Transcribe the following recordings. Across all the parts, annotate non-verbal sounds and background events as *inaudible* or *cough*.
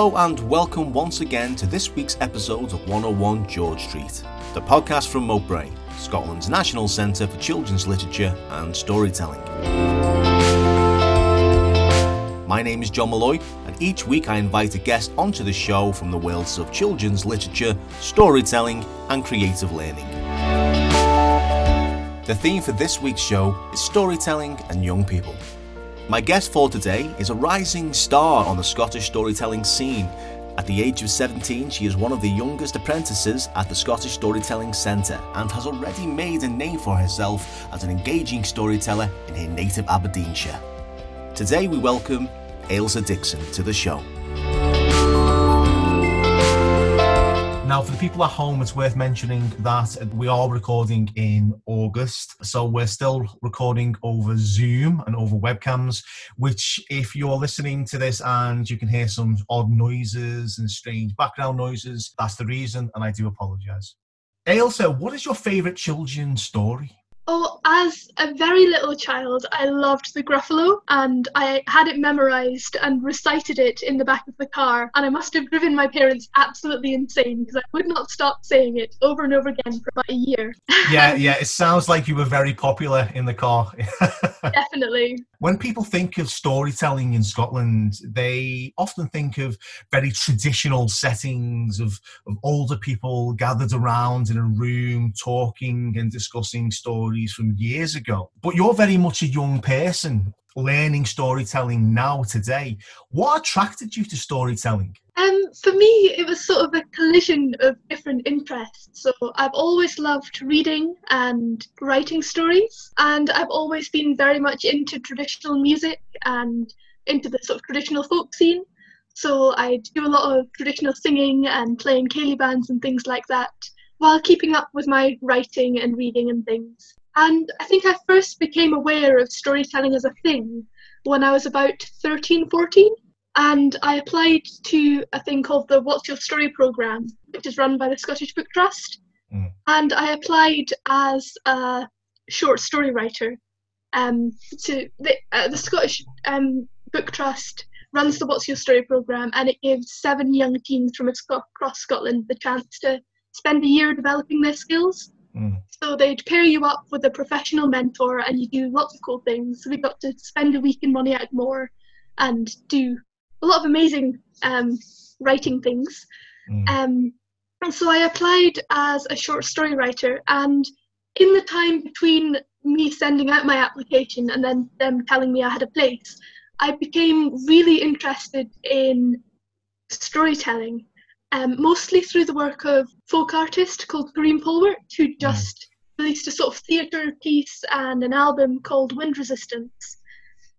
Hello and welcome once again to this week's episode of 101 George Street, the podcast from Moat Brae, Scotland's National Centre for Children's Literature and Storytelling. My name is John Malloy, and each week I invite a guest onto the show from the worlds of children's literature, storytelling, and creative learning. The theme for this week's show is storytelling and young people. My guest for today is a rising star on the Scottish storytelling scene. At the age of 17, she is one of the youngest apprentices at the Scottish Storytelling Centre and has already made a name for herself as an engaging storyteller in her native Aberdeenshire. Today we welcome Ailsa Dixon to the show. Now, for the people at home, it's worth mentioning that we are recording in August. So we're still recording over Zoom and over webcams, which, if you're listening to this and you can hear some odd noises and strange background noises, that's the reason, and I do apologise. Ailsa, what is your favourite children's story? Oh, as a very little child, I loved the Gruffalo and I had it memorized and recited it in the back of the car. And I must have driven my parents absolutely insane because I would not stop saying it over and over again for about a year. yeah, *laughs* yeah, it sounds like you were very popular in the car. *laughs* Definitely. When people think of storytelling in Scotland, they often think of very traditional settings of, of older people gathered around in a room talking and discussing stories stories from years ago. But you're very much a young person learning storytelling now today. What attracted you to storytelling? Um, for me, it was sort of a collision of different interests. So I've always loved reading and writing stories, and I've always been very much into traditional music and into the sort of traditional folk scene. So I do a lot of traditional singing and playing ceilidh bands and things like that while keeping up with my writing and reading and things. And I think I first became aware of storytelling as a thing when I was about 13, 14. And I applied to a thing called the What's Your Story programme, which is run by the Scottish Book Trust. Mm. And I applied as a short story writer. Um, to the, uh, the Scottish um, Book Trust runs the What's Your Story programme, and it gives seven young teens from across Scotland the chance to spend a year developing their skills. Mm. So they'd pair you up with a professional mentor and you do lots of cool things. So we got to spend a week in Moniack Mhor and do a lot of amazing um, writing things. Mm. Um, and so I applied as a short story writer and in the time between me sending out my application and then them telling me I had a place, I became really interested in storytelling um, mostly through the work of folk artist called Karine Polwart, who mm. just released a sort of theatre piece and an album called Wind Resistance,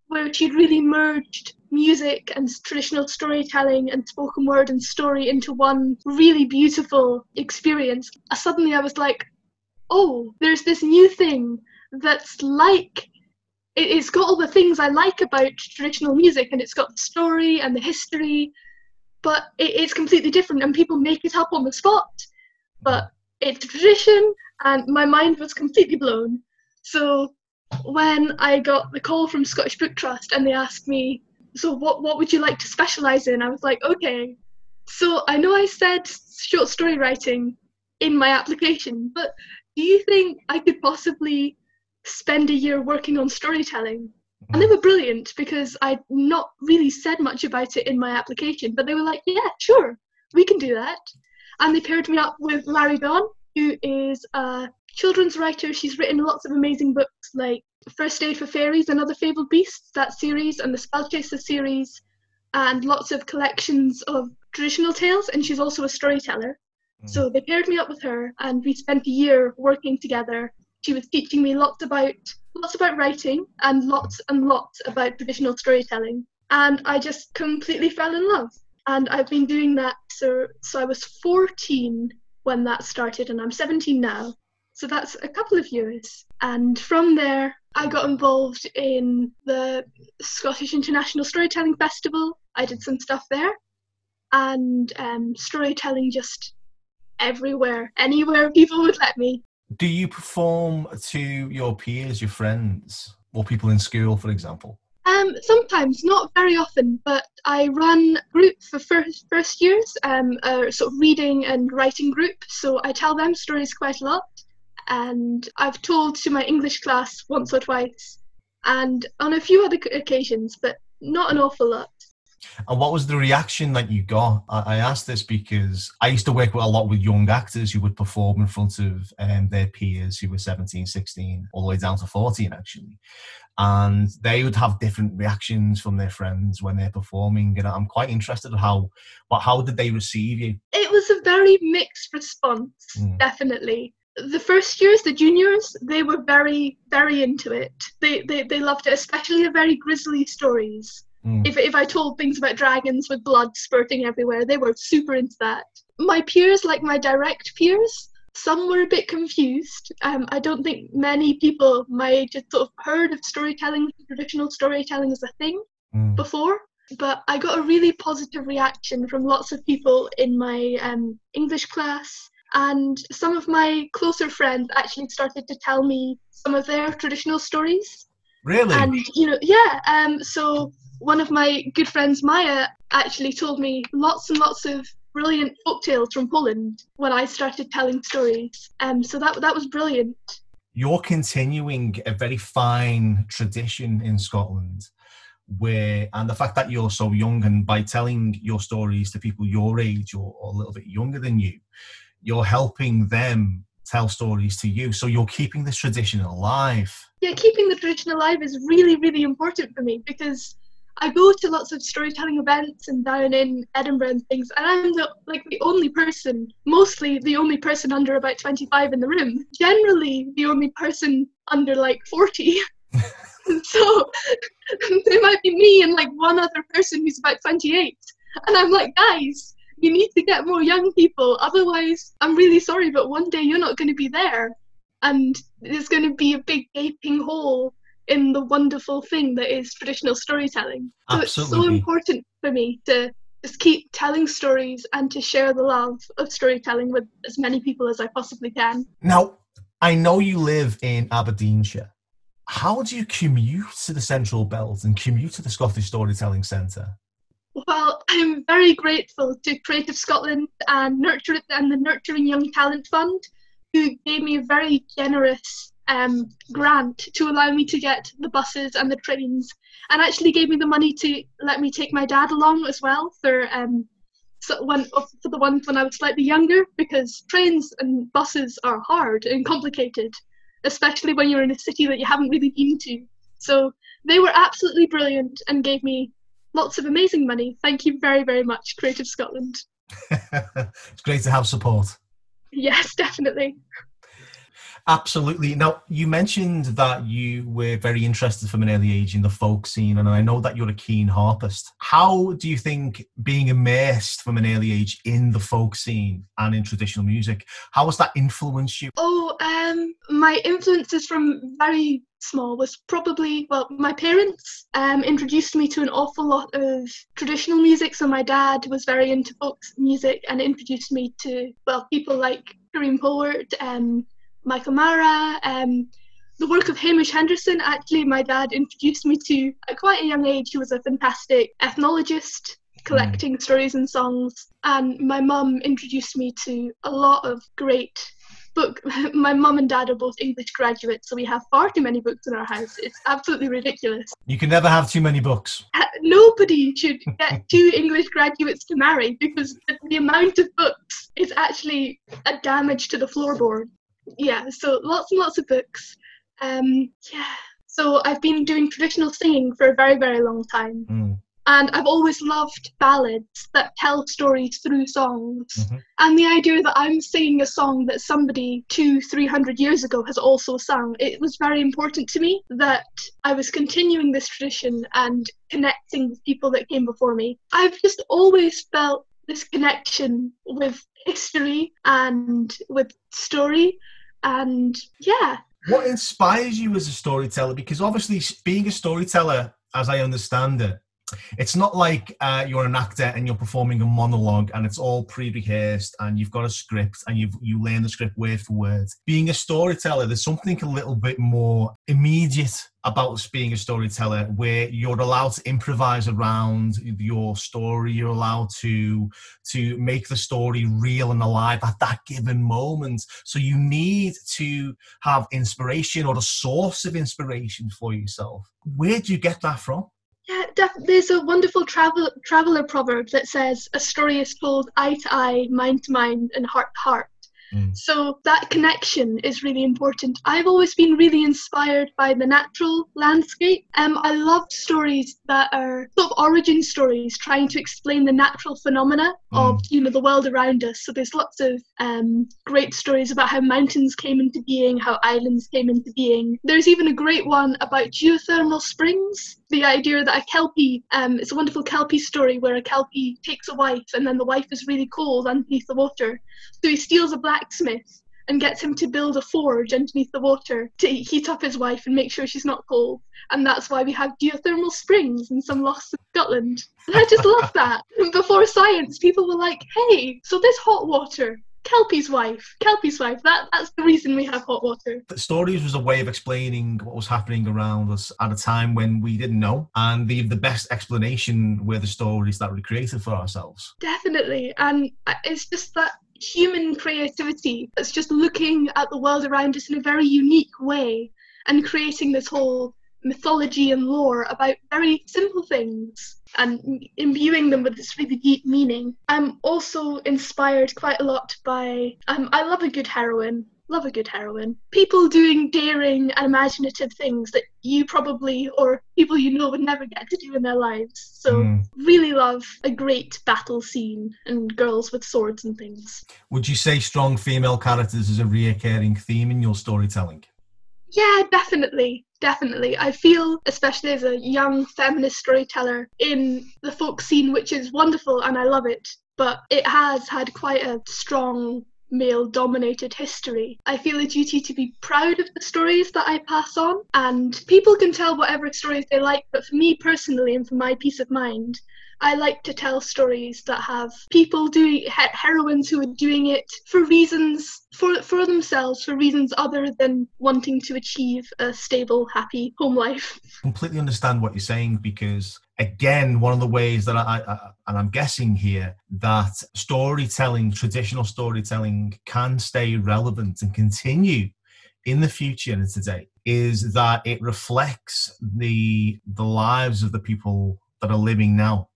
where she'd really merged music and traditional storytelling and spoken word and story into one really beautiful experience. Suddenly I was like, oh, there's this new thing that's like it's got all the things I like about traditional music, and it's got the story and the history but it's completely different and people make it up on the spot. But it's a tradition and my mind was completely blown. So when I got the call from Scottish Book Trust and they asked me, so what, what would you like to specialise in? I was like, okay. So I know I said short story writing in my application, but do you think I could possibly spend a year working on storytelling? And they were brilliant because I'd not really said much about it in my application, but they were like, yeah, sure, we can do that. And they paired me up with Lari Don, who is a children's writer. She's written lots of amazing books like First Aid for Fairies and Other Fabled Beasts, that series, and the Spellchaser series, and lots of collections of traditional tales. And she's also a storyteller. Mm. So they paired me up with her, and we spent a year working together. She was teaching me lots about lots about writing and lots and lots about traditional storytelling. And I just completely fell in love. And I've been doing that. So, so I was 14 when that started, and I'm 17 now. So that's a couple of years. And from there, I got involved in the Scottish International Storytelling Festival. I did some stuff there. And um, storytelling just everywhere, anywhere people would let me do you perform to your peers, your friends, or people in school, for example? Um, sometimes, not very often, but I run a group for first first years, um, a sort of reading and writing group. So I tell them stories quite a lot, and I've told to my English class once or twice, and on a few other occasions, but not an awful lot. And what was the reaction that you got? I, I asked this because I used to work with a lot with young actors who would perform in front of um, their peers who were 17, 16, all the way down to 14, actually. And they would have different reactions from their friends when they're performing. And I'm quite interested in how, but how did they receive you? It was a very mixed response, mm. definitely the first years, the juniors, they were very, very into it. They, they, they loved it, especially the very grisly stories. Mm. If, if I told things about dragons with blood spurting everywhere, they were super into that. My peers, like my direct peers, some were a bit confused. Um, I don't think many people my age had sort of heard of storytelling, traditional storytelling as a thing mm. before. But I got a really positive reaction from lots of people in my um, English class, and some of my closer friends actually started to tell me some of their traditional stories. Really? And you know, yeah. Um, so one of my good friends, Maya, actually told me lots and lots of brilliant folk tales from Poland when I started telling stories. Um, so that that was brilliant. You're continuing a very fine tradition in Scotland where and the fact that you're so young and by telling your stories to people your age or, or, a little bit younger than you you're helping them tell stories to you so you're keeping this tradition alive yeah keeping the tradition alive is really really important for me because I go to lots of storytelling events and down in Edinburgh and things, and I'm the, like the only person, mostly the only person under about 25 in the room. Generally, the only person under like 40. *laughs* so *laughs* there might be me and like one other person who's about 28, and I'm like, guys, you need to get more young people. Otherwise, I'm really sorry, but one day you're not going to be there, and there's going to be a big gaping hole in the wonderful thing that is traditional storytelling. So Absolutely. it's so important for me to just keep telling stories and to share the love of storytelling with as many people as I possibly can. Now, I know you live in Aberdeenshire. How do you commute to the Central Belt and commute to the Scottish Storytelling Centre? Well, I'm very grateful to Creative Scotland and Nurture and the Nurturing Young Talent Fund, who gave me a very generous um, grant to allow me to get the buses and the trains, and actually gave me the money to let me take my dad along as well for um, so when, for the ones when I was slightly younger, because trains and buses are hard and complicated, especially when you're in a city that you haven't really been to. So they were absolutely brilliant and gave me lots of amazing money. Thank you very, very much, Creative Scotland. *laughs* it's great to have support. Yes, definitely. Absolutely. Now, you mentioned that you were very interested from an early age in the folk scene, and I know that you're a keen harpist. How do you think being immersed from an early age in the folk scene and in traditional music, how has that influenced you? Oh, um, my influences from very small was probably well my parents um, introduced me to an awful lot of traditional music so my dad was very into folk music and introduced me to well people like Karine Polwart um, Michael Marra, um, the work of Hamish Henderson. Actually, my dad introduced me to at quite a young age. He was a fantastic ethnologist collecting mm. stories and songs, and my mum introduced me to a lot of great book. *laughs* My mum and dad are both English graduates, so we have far too many books in our house. It's absolutely ridiculous. You can never have too many books. Nobody should get *laughs* two English graduates to marry because the amount of books is actually a damage to the floorboard yeah, so lots and lots of books. Um, yeah, so I've been doing traditional singing for a very, very long time. Mm. And I've always loved ballads that tell stories through songs. Mm-hmm. And the idea that I'm singing a song that somebody two, three hundred years ago has also sung, it was very important to me that I was continuing this tradition and connecting with people that came before me. I've just always felt this connection with history and with story and yeah. What inspires you as a storyteller? Because obviously being a storyteller as i understand it it's not like uh, you're an actor and you're performing a monologue and it's all pre-rehearsed and you've got a script and you've you learn the script word for word. Being a storyteller, there's something a little bit more immediate about being a storyteller where you're allowed to improvise around your story. You're allowed to to make the story real and alive at that given moment. So you need to have inspiration or a source of inspiration for yourself. Where do you get that from yeah, def- there's a wonderful travel traveler proverb that says a story is told eye to eye, mind to mind, and heart to heart. Mm. So that connection is really important. I've always been really inspired by the natural landscape. Um, I love stories that are sort of origin stories, trying to explain the natural phenomena mm. of you know the world around us. So there's lots of um, great stories about how mountains came into being, how islands came into being. There's even a great one about geothermal springs the idea that a kelpie um, it's a wonderful kelpie story where a kelpie takes a wife and then the wife is really cold underneath the water so he steals a blacksmith and gets him to build a forge underneath the water to heat up his wife and make sure she's not cold. And that's why we have geothermal springs in some lost in Scotland. And I just love *laughs* that. Before science, people were like, hey, so this hot water, Kelpie's wife. Kelpie's wife. That that's the reason we have hot water. The stories was a way of explaining what was happening around us at a time when we didn't know, and the the best explanation were the stories that we created for ourselves. Definitely, and uh, it's just that human creativity that's just looking at the world around us in a very unique way and creating this whole mythology and lore about very simple things and imbuing them with this really deep meaning. I'm also inspired quite a lot by, um, I love a good heroine. Love a good heroine. People doing daring and imaginative things that you probably or people you know would never get to do in their lives. So, mm. really love a great battle scene and girls with swords and things. Would you say strong female characters is a recurring theme in your storytelling? Yeah, definitely. Definitely. I feel, especially as a young feminist storyteller, in the folk scene, which is wonderful and I love it, but it has had quite a strong male dominated history. I feel a duty to be proud of the stories that I pass on, and people can tell whatever stories they like, but for me personally and for my peace of mind, I like to tell stories that have people doing heroines who are doing it for reasons for for themselves, for reasons other than wanting to achieve a stable, happy home life. Completely understand what you're saying because again, one of the ways that I, I and I'm guessing here that storytelling, traditional storytelling, can stay relevant and continue in the future and today is that it reflects the the lives of the people that are living now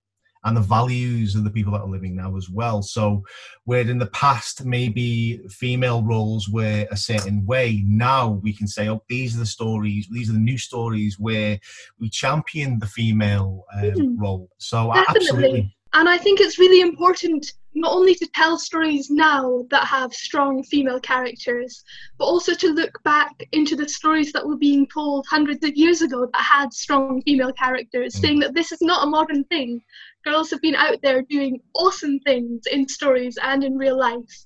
and the values of the people that are living now as well. So, where in the past maybe female roles were a certain way, now we can say, oh, these are the stories, these are the new stories where we champion the female um, mm, role. So, definitely. absolutely. And I think it's really important not only to tell stories now that have strong female characters, but also to look back into the stories that were being told hundreds of years ago that had strong female characters, mm. saying that this is not a modern thing. Girls have been out there doing awesome things in stories and in real life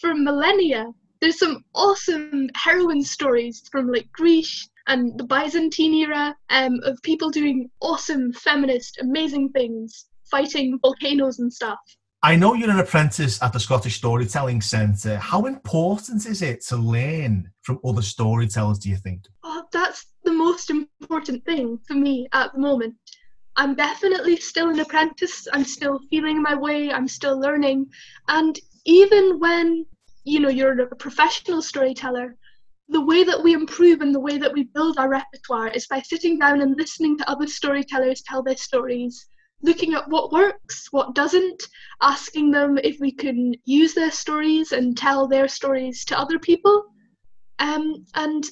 for millennia. There's some awesome heroine stories from like Greece and the Byzantine era um, of people doing awesome feminist, amazing things, fighting volcanoes and stuff. I know you're an apprentice at the Scottish Storytelling Centre. How important is it to learn from other storytellers, do you think? Oh, that's the most important thing for me at the moment. I'm definitely still an apprentice. I'm still feeling my way. I'm still learning. And even when, you know, you're a professional storyteller, the way that we improve and the way that we build our repertoire is by sitting down and listening to other storytellers tell their stories looking at what works, what doesn't, asking them if we can use their stories and tell their stories to other people. Um, and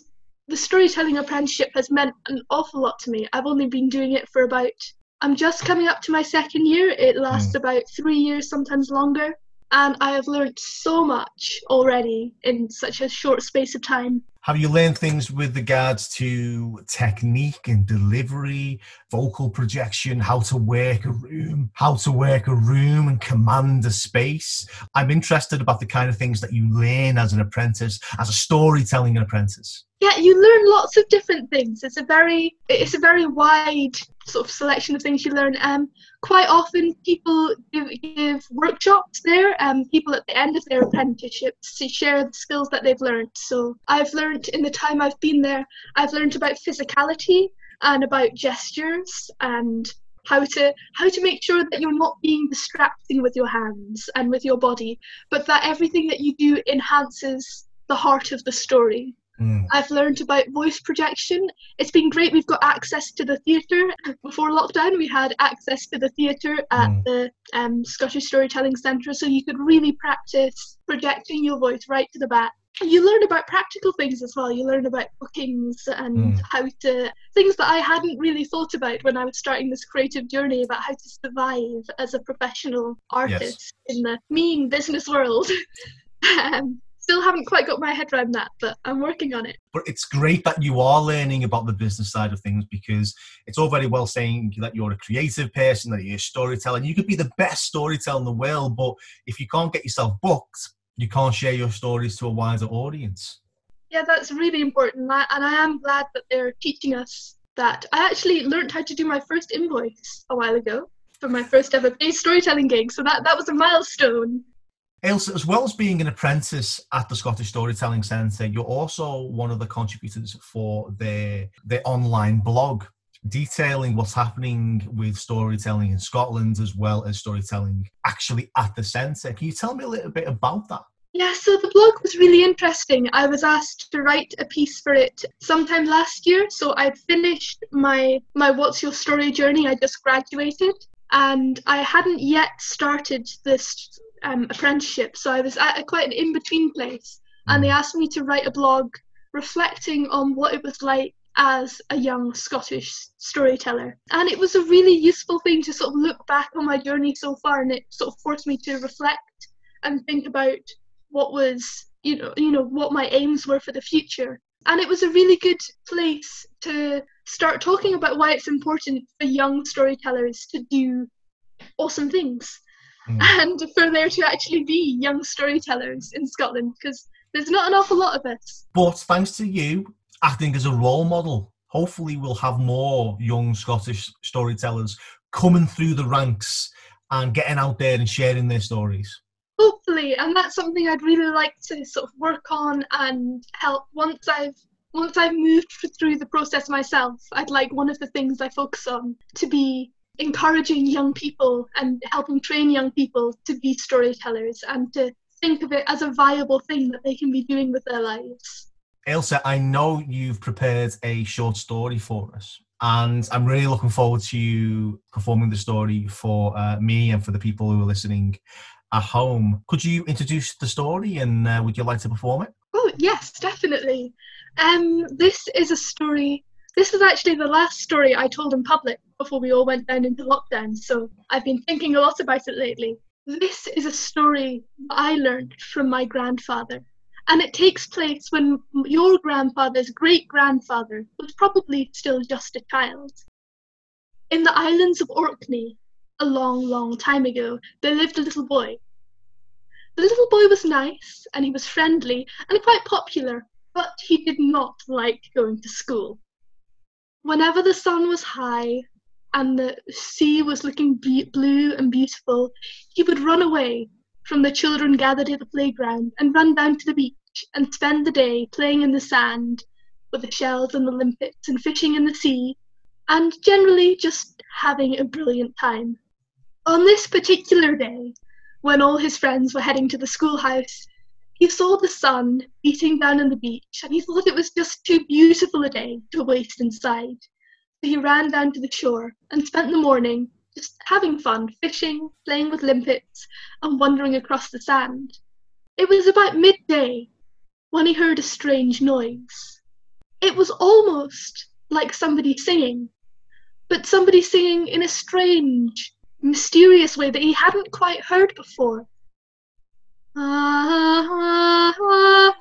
the storytelling apprenticeship has meant an awful lot to me. I've only been doing it for about, I'm just coming up to my second year. It lasts mm. about three years, sometimes longer. And I have learned so much already in such a short space of time. Have you learned things with regards to technique and delivery, vocal projection, how to work a room, how to work a room and command a space? I'm interested about the kind of things that you learn as an apprentice, as a storytelling apprentice. Yeah, you learn lots of different things. It's a very it's a very wide sort of selection of things you learn. Um, quite often people give, give workshops there. Um, people at the end of their apprenticeships to share the skills that they've learned. So I've learned in the time I've been there, I've learned about physicality and about gestures and how to how to make sure that you're not being distracting with your hands and with your body, but that everything that you do enhances the heart of the story. Mm. I've learned about voice projection. It's been great. We've got access to the theatre. Before lockdown, we had access to the theatre at mm. the um, Scottish Storytelling Centre, so you could really practice projecting your voice right to the back. You learn about practical things as well. You learn about bookings and mm. how to things that I hadn't really thought about when I was starting this creative journey about how to survive as a professional artist yes. in the mean business world. *laughs* um, still haven't quite got my head around that, but I'm working on it. But it's great that you are learning about the business side of things because it's all very well saying that you're a creative person, that you're a storyteller. You could be the best storyteller in the world, but if you can't get yourself booked, you can't share your stories to a wider audience. Yeah, that's really important, and I am glad that they're teaching us that. I actually learned how to do my first invoice a while ago for my first ever paid storytelling gig, so that, that was a milestone. Ailsa, as well as being an apprentice at the Scottish Storytelling Centre, you're also one of the contributors for their their online blog, detailing what's happening with storytelling in Scotland as well as storytelling actually at the centre. Can you tell me a little bit about that? Yeah, so the blog was really interesting. I was asked to write a piece for it sometime last year. So I'd finished my my What's Your Story journey. I just graduated and I hadn't yet started this um, apprenticeship, so I was at a, quite an in between place, and they mm. asked me to write a blog reflecting on what it was like as a young Scottish storyteller. And it was a really useful thing to sort of look back on my journey so far, and it sort of forced me to reflect and think about what was, you know, you know, what my aims were for the future. And it was a really good place to start talking about why it's important for young storytellers to do awesome things mm. and for there to actually be young storytellers in Scotland because there's not an awful lot of us. But thanks to you acting as a role model, hopefully we'll have more young Scottish storytellers coming through the ranks and getting out there and sharing their stories. Hopefully, and that's something I'd really like to sort of work on and help once I've once I've moved through the process myself. I'd like one of the things I focus on to be encouraging young people and helping train young people to be storytellers and to think of it as a viable thing that they can be doing with their lives. Ailsa, I know you've prepared a short story for us, and I'm really looking forward to you performing the story for uh, me and for the people who are listening at home. Could you introduce the story and uh, would you like to perform it? Oh, yes, definitely. Um, this is a story this is actually the last story I told in public before we all went down into lockdown, so I've been thinking a lot about it lately. This is a story I learned from my grandfather, and it takes place when your grandfather's great grandfather was probably still just a child. In the islands of Orkney, a long, long time ago, there lived a little boy. The little boy was nice, and he was friendly, and quite popular, but he did not like going to school whenever the sun was high and the sea was looking be- blue and beautiful, he would run away from the children gathered at the playground and run down to the beach and spend the day playing in the sand with the shells and the limpets and fishing in the sea and generally just having a brilliant time. On this particular day, when all his friends were heading to the schoolhouse, he saw the sun beating down on the beach and he thought it was just too beautiful a day to waste inside. So he ran down to the shore and spent the morning just having fun, fishing, playing with limpets, and wandering across the sand. It was about midday when he heard a strange noise. It was almost like somebody singing, but somebody singing in a strange, mysterious way that he hadn't quite heard before. *laughs*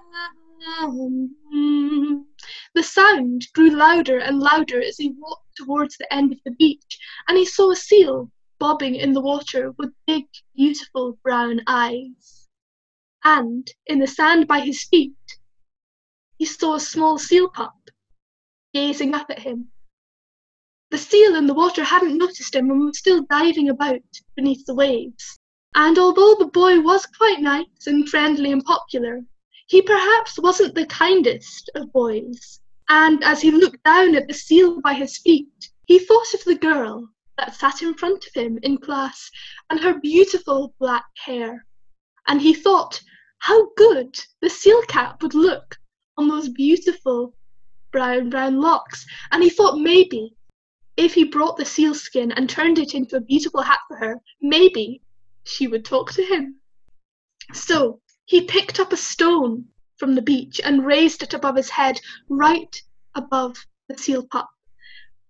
The sound grew louder and louder as he walked towards the end of the beach, and he saw a seal bobbing in the water with big, beautiful brown eyes. And in the sand by his feet, he saw a small seal pup gazing up at him. The seal in the water hadn't noticed him and was still diving about beneath the waves. And although the boy was quite nice and friendly and popular, he perhaps wasn't the kindest of boys. And as he looked down at the seal by his feet, he thought of the girl that sat in front of him in class and her beautiful black hair. And he thought how good the seal cap would look on those beautiful brown, brown locks. And he thought maybe if he brought the seal skin and turned it into a beautiful hat for her, maybe she would talk to him. So he picked up a stone from the beach and raised it above his head, right above the seal pup.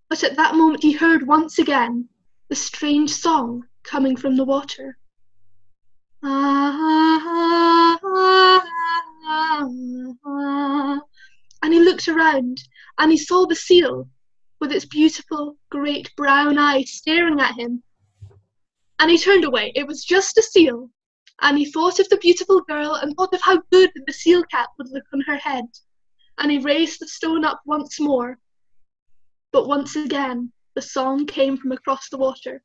But at that moment he heard once again the strange song coming from the water. Ah, and he looked around and he saw the seal with its beautiful great brown eyes staring at him. And he turned away. It was just a seal. And he thought of the beautiful girl and thought of how good the seal cap would look on her head. And he raised the stone up once more. But once again, the song came from across the water.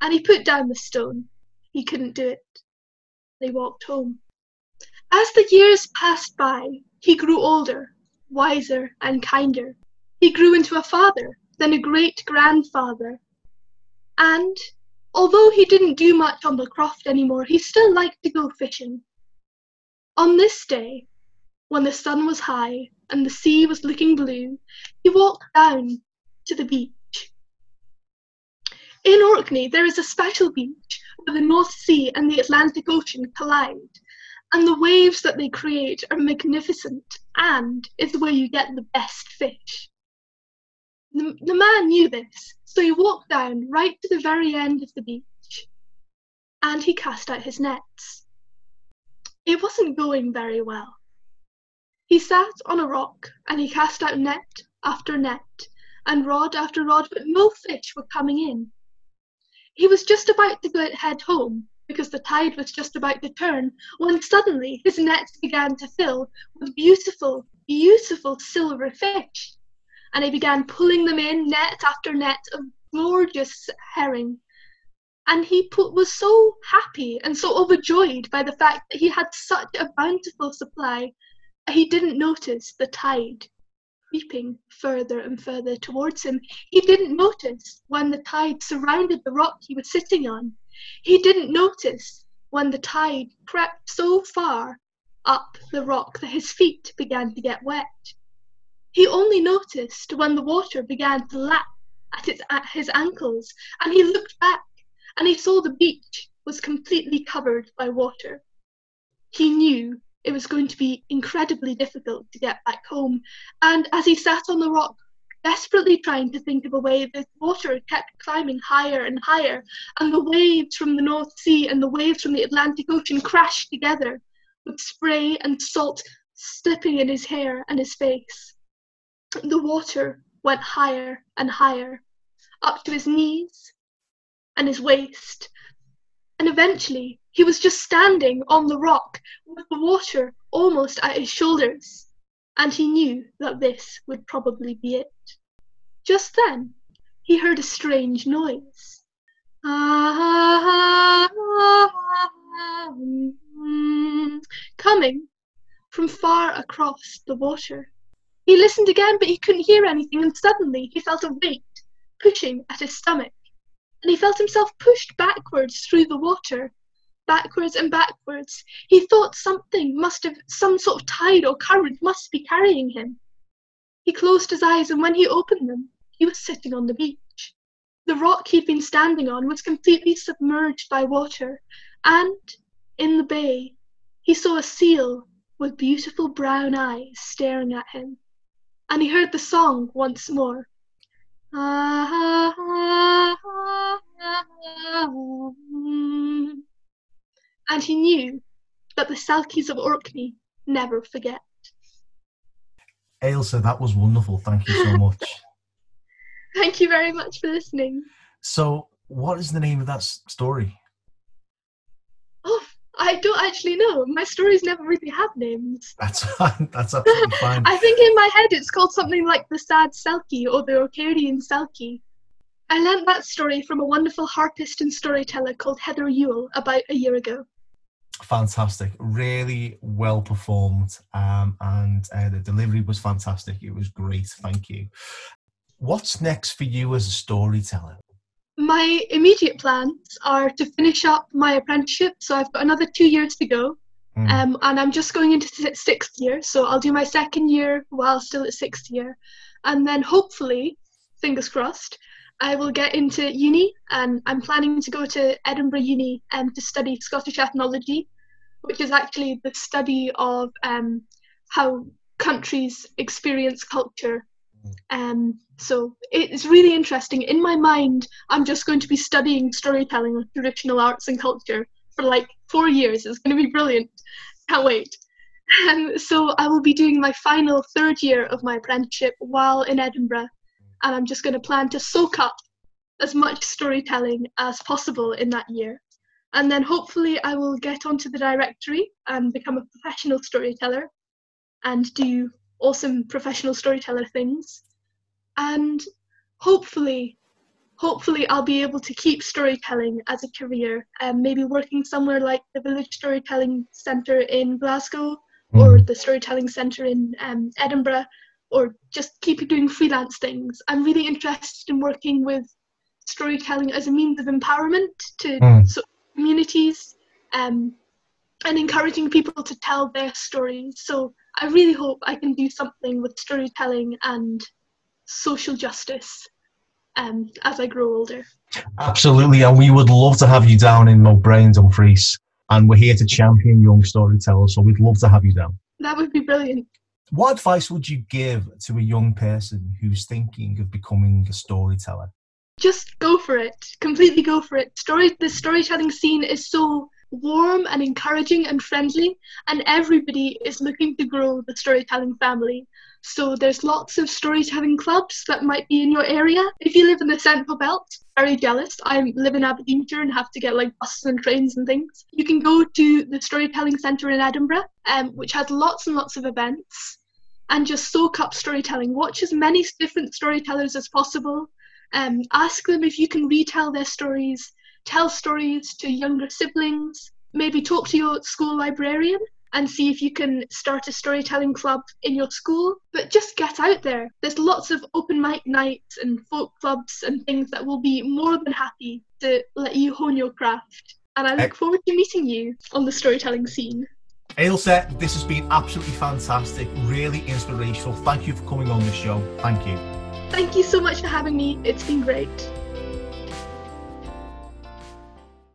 And he put down the stone. He couldn't do it. They walked home. As the years passed by, he grew older, wiser, and kinder. He grew into a father, then a great grandfather. And although he didn't do much on the croft anymore, he still liked to go fishing. On this day, when the sun was high and the sea was looking blue, he walked down to the beach. In Orkney, there is a special beach where the North Sea and the Atlantic Ocean collide and the waves that they create are magnificent and is where you get the best fish. The, the man knew this, so he walked down right to the very end of the beach and he cast out his nets. It wasn't going very well. He sat on a rock and he cast out net after net and rod after rod, but no fish were coming in. He was just about to head home because the tide was just about to turn, when suddenly his nets began to fill with beautiful, beautiful silver fish. And he began pulling them in, net after net of gorgeous herring. And he put, was so happy and so overjoyed by the fact that he had such a bountiful supply, that he didn't notice the tide creeping further and further towards him. He didn't notice when the tide surrounded the rock he was sitting on. He didn't notice when the tide crept so far up the rock that his feet began to get wet. He only noticed when the water began to lap at, at his ankles, and he looked back and he saw the beach was completely covered by water. He knew it was going to be incredibly difficult to get back home, and as he sat on the rock desperately trying to think of a way the water kept climbing higher and higher, and the waves from the North Sea and the waves from the Atlantic Ocean crashed together, with spray and salt slipping in his hair and his face. The water went higher and higher, up to his knees and his waist, and eventually he was just standing on the rock with the water almost at his shoulders and he knew that this would probably be it. Just then he heard a strange noise. Ah, ah, ah, mm, coming from far across the water. He listened again, but he couldn't hear anything, and suddenly he felt a weight pushing at his stomach, and he felt himself pushed backwards through the water backwards and backwards. He thought something must have, some sort of tide or current must be carrying him. He closed his eyes, and when he opened them, he was sitting on the beach. The rock he'd been standing on was completely submerged by water, and in the bay, he saw a seal with beautiful brown eyes staring at him. And he heard the song once more. Ah, and he knew that the Selkies of Orkney never forget. Ailsa, that was wonderful. Thank you so *laughs* much. Thank you very much for listening. So, what is the name of that story? I don't actually know. My stories never really have names. That's fine. *laughs* That's absolutely fine. I think in my head it's called something like the Sad Selkie or the Orcadian Selkie. I learnt that story from a wonderful harpist and storyteller called Heather Yule about a year ago. Fantastic, really well performed, um, and uh, the delivery was fantastic. It was great. Thank you. What's next for you as a storyteller? My immediate plans are to finish up my apprenticeship, so I've got another two years to go. Mm. Um, and I'm just going into sixth year, so I'll do my second year while still at sixth year. And then hopefully, fingers crossed, I will get into uni, and I'm planning to go to Edinburgh Uni um, to study Scottish ethnology, which is actually the study of um, how countries experience culture. Um, so it's really interesting. In my mind, I'm just going to be studying storytelling with traditional arts and culture for like four years. It's going to be brilliant. Can't wait. Um, so I will be doing my final third year of my apprenticeship while in Edinburgh and I'm just going to plan to soak up as much storytelling as possible in that year. And then hopefully I will get onto the directory and become a professional storyteller and do awesome professional storyteller things. And hopefully, hopefully I'll be able to keep storytelling as a career, um, maybe working somewhere like the Village Storytelling Centre in Glasgow mm. or the Storytelling Centre in um, Edinburgh or just keep doing freelance things. I'm really interested in working with storytelling as a means of empowerment to mm. so communities um, and encouraging people to tell their stories. So I really hope I can do something with storytelling and social justice um, as I grow older. Absolutely, and we would love to have you down in Moat Brae and Dumfries. And we're here to champion young storytellers, so we'd love to have you down. That would be brilliant. What advice would you give to a young person who's thinking of becoming a storyteller? Just go for it. Completely go for it. Story the storytelling scene is so warm and encouraging and friendly and everybody is looking to grow the storytelling family. So there's lots of storytelling clubs that might be in your area. If you live in the Central Belt, very jealous. I live in Aberdeenshire and have to get like buses and trains and things. You can go to the Storytelling Centre in Edinburgh, um, which has lots and lots of events and just soak up storytelling. Watch as many different storytellers as possible. Um, ask them if you can retell their stories, tell stories to younger siblings, maybe talk to your school librarian and see if you can start a storytelling club in your school. But just get out there. There's lots of open mic nights and folk clubs and things that will be more than happy to let you hone your craft. And I look forward to meeting you on the storytelling scene. Ailsa, this has been absolutely fantastic, really inspirational. Thank you for coming on the show. Thank you. Thank you so much for having me. It's been great.